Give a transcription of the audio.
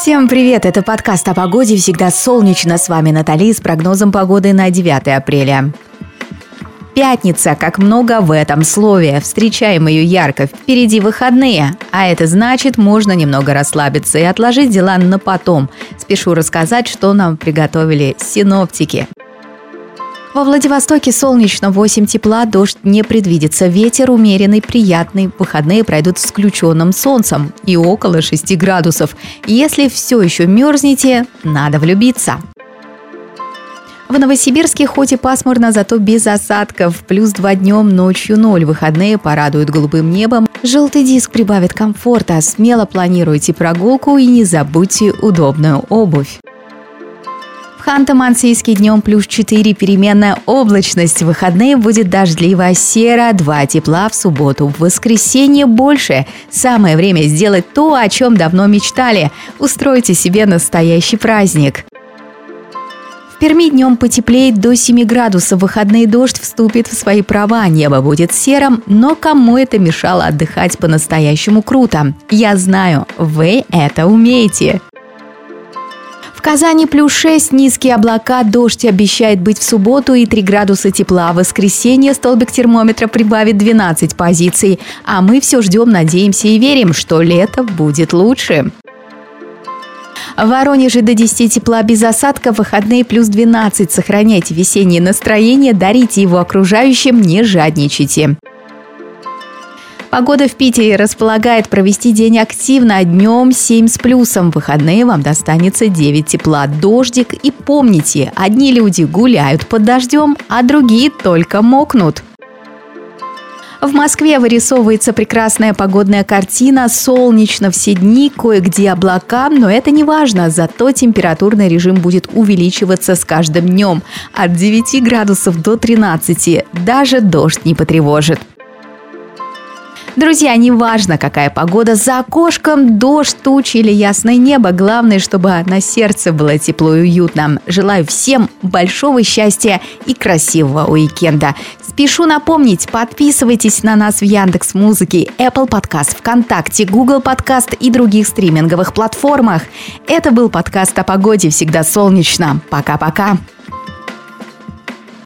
Всем привет! Это подкаст о погоде. Всегда солнечно. С вами Натали с прогнозом погоды на 9 апреля. Пятница, как много в этом слове. Встречаем ее ярко. Впереди выходные. А это значит, можно немного расслабиться и отложить дела на потом. Спешу рассказать, что нам приготовили синоптики. Во Владивостоке солнечно, 8 тепла, дождь не предвидится. Ветер умеренный, приятный. Выходные пройдут с включенным солнцем и около 6 градусов. Если все еще мерзнете, надо влюбиться. В Новосибирске хоть и пасмурно, зато без осадков. Плюс два днем, ночью ноль. Выходные порадуют голубым небом. Желтый диск прибавит комфорта. Смело планируйте прогулку и не забудьте удобную обувь. В Ханты-Мансийске днем плюс 4, переменная облачность. В выходные будет дождливо, серо, 2 тепла в субботу. В воскресенье больше. Самое время сделать то, о чем давно мечтали. Устройте себе настоящий праздник. В Перми днем потеплеет до 7 градусов. Выходный дождь вступит в свои права. Небо будет серым, но кому это мешало отдыхать по-настоящему круто? Я знаю, вы это умеете. В Казани плюс 6, низкие облака, дождь обещает быть в субботу и 3 градуса тепла. В воскресенье столбик термометра прибавит 12 позиций. А мы все ждем, надеемся и верим, что лето будет лучше. В Воронеже до 10 тепла без осадка, выходные плюс 12. Сохраняйте весеннее настроение, дарите его окружающим, не жадничайте. Погода в Питере располагает провести день активно, днем 7 с плюсом, в выходные вам достанется 9 тепла, дождик. И помните, одни люди гуляют под дождем, а другие только мокнут. В Москве вырисовывается прекрасная погодная картина, солнечно все дни, кое-где облака, но это не важно, зато температурный режим будет увеличиваться с каждым днем от 9 градусов до 13, даже дождь не потревожит. Друзья, неважно, какая погода, за окошком дождь, тучи или ясное небо, главное, чтобы на сердце было тепло и уютно. Желаю всем большого счастья и красивого уикенда. Спешу напомнить, подписывайтесь на нас в Яндекс Музыке, Apple Podcast, ВКонтакте, Google Podcast и других стриминговых платформах. Это был подкаст о погоде «Всегда солнечно». Пока-пока.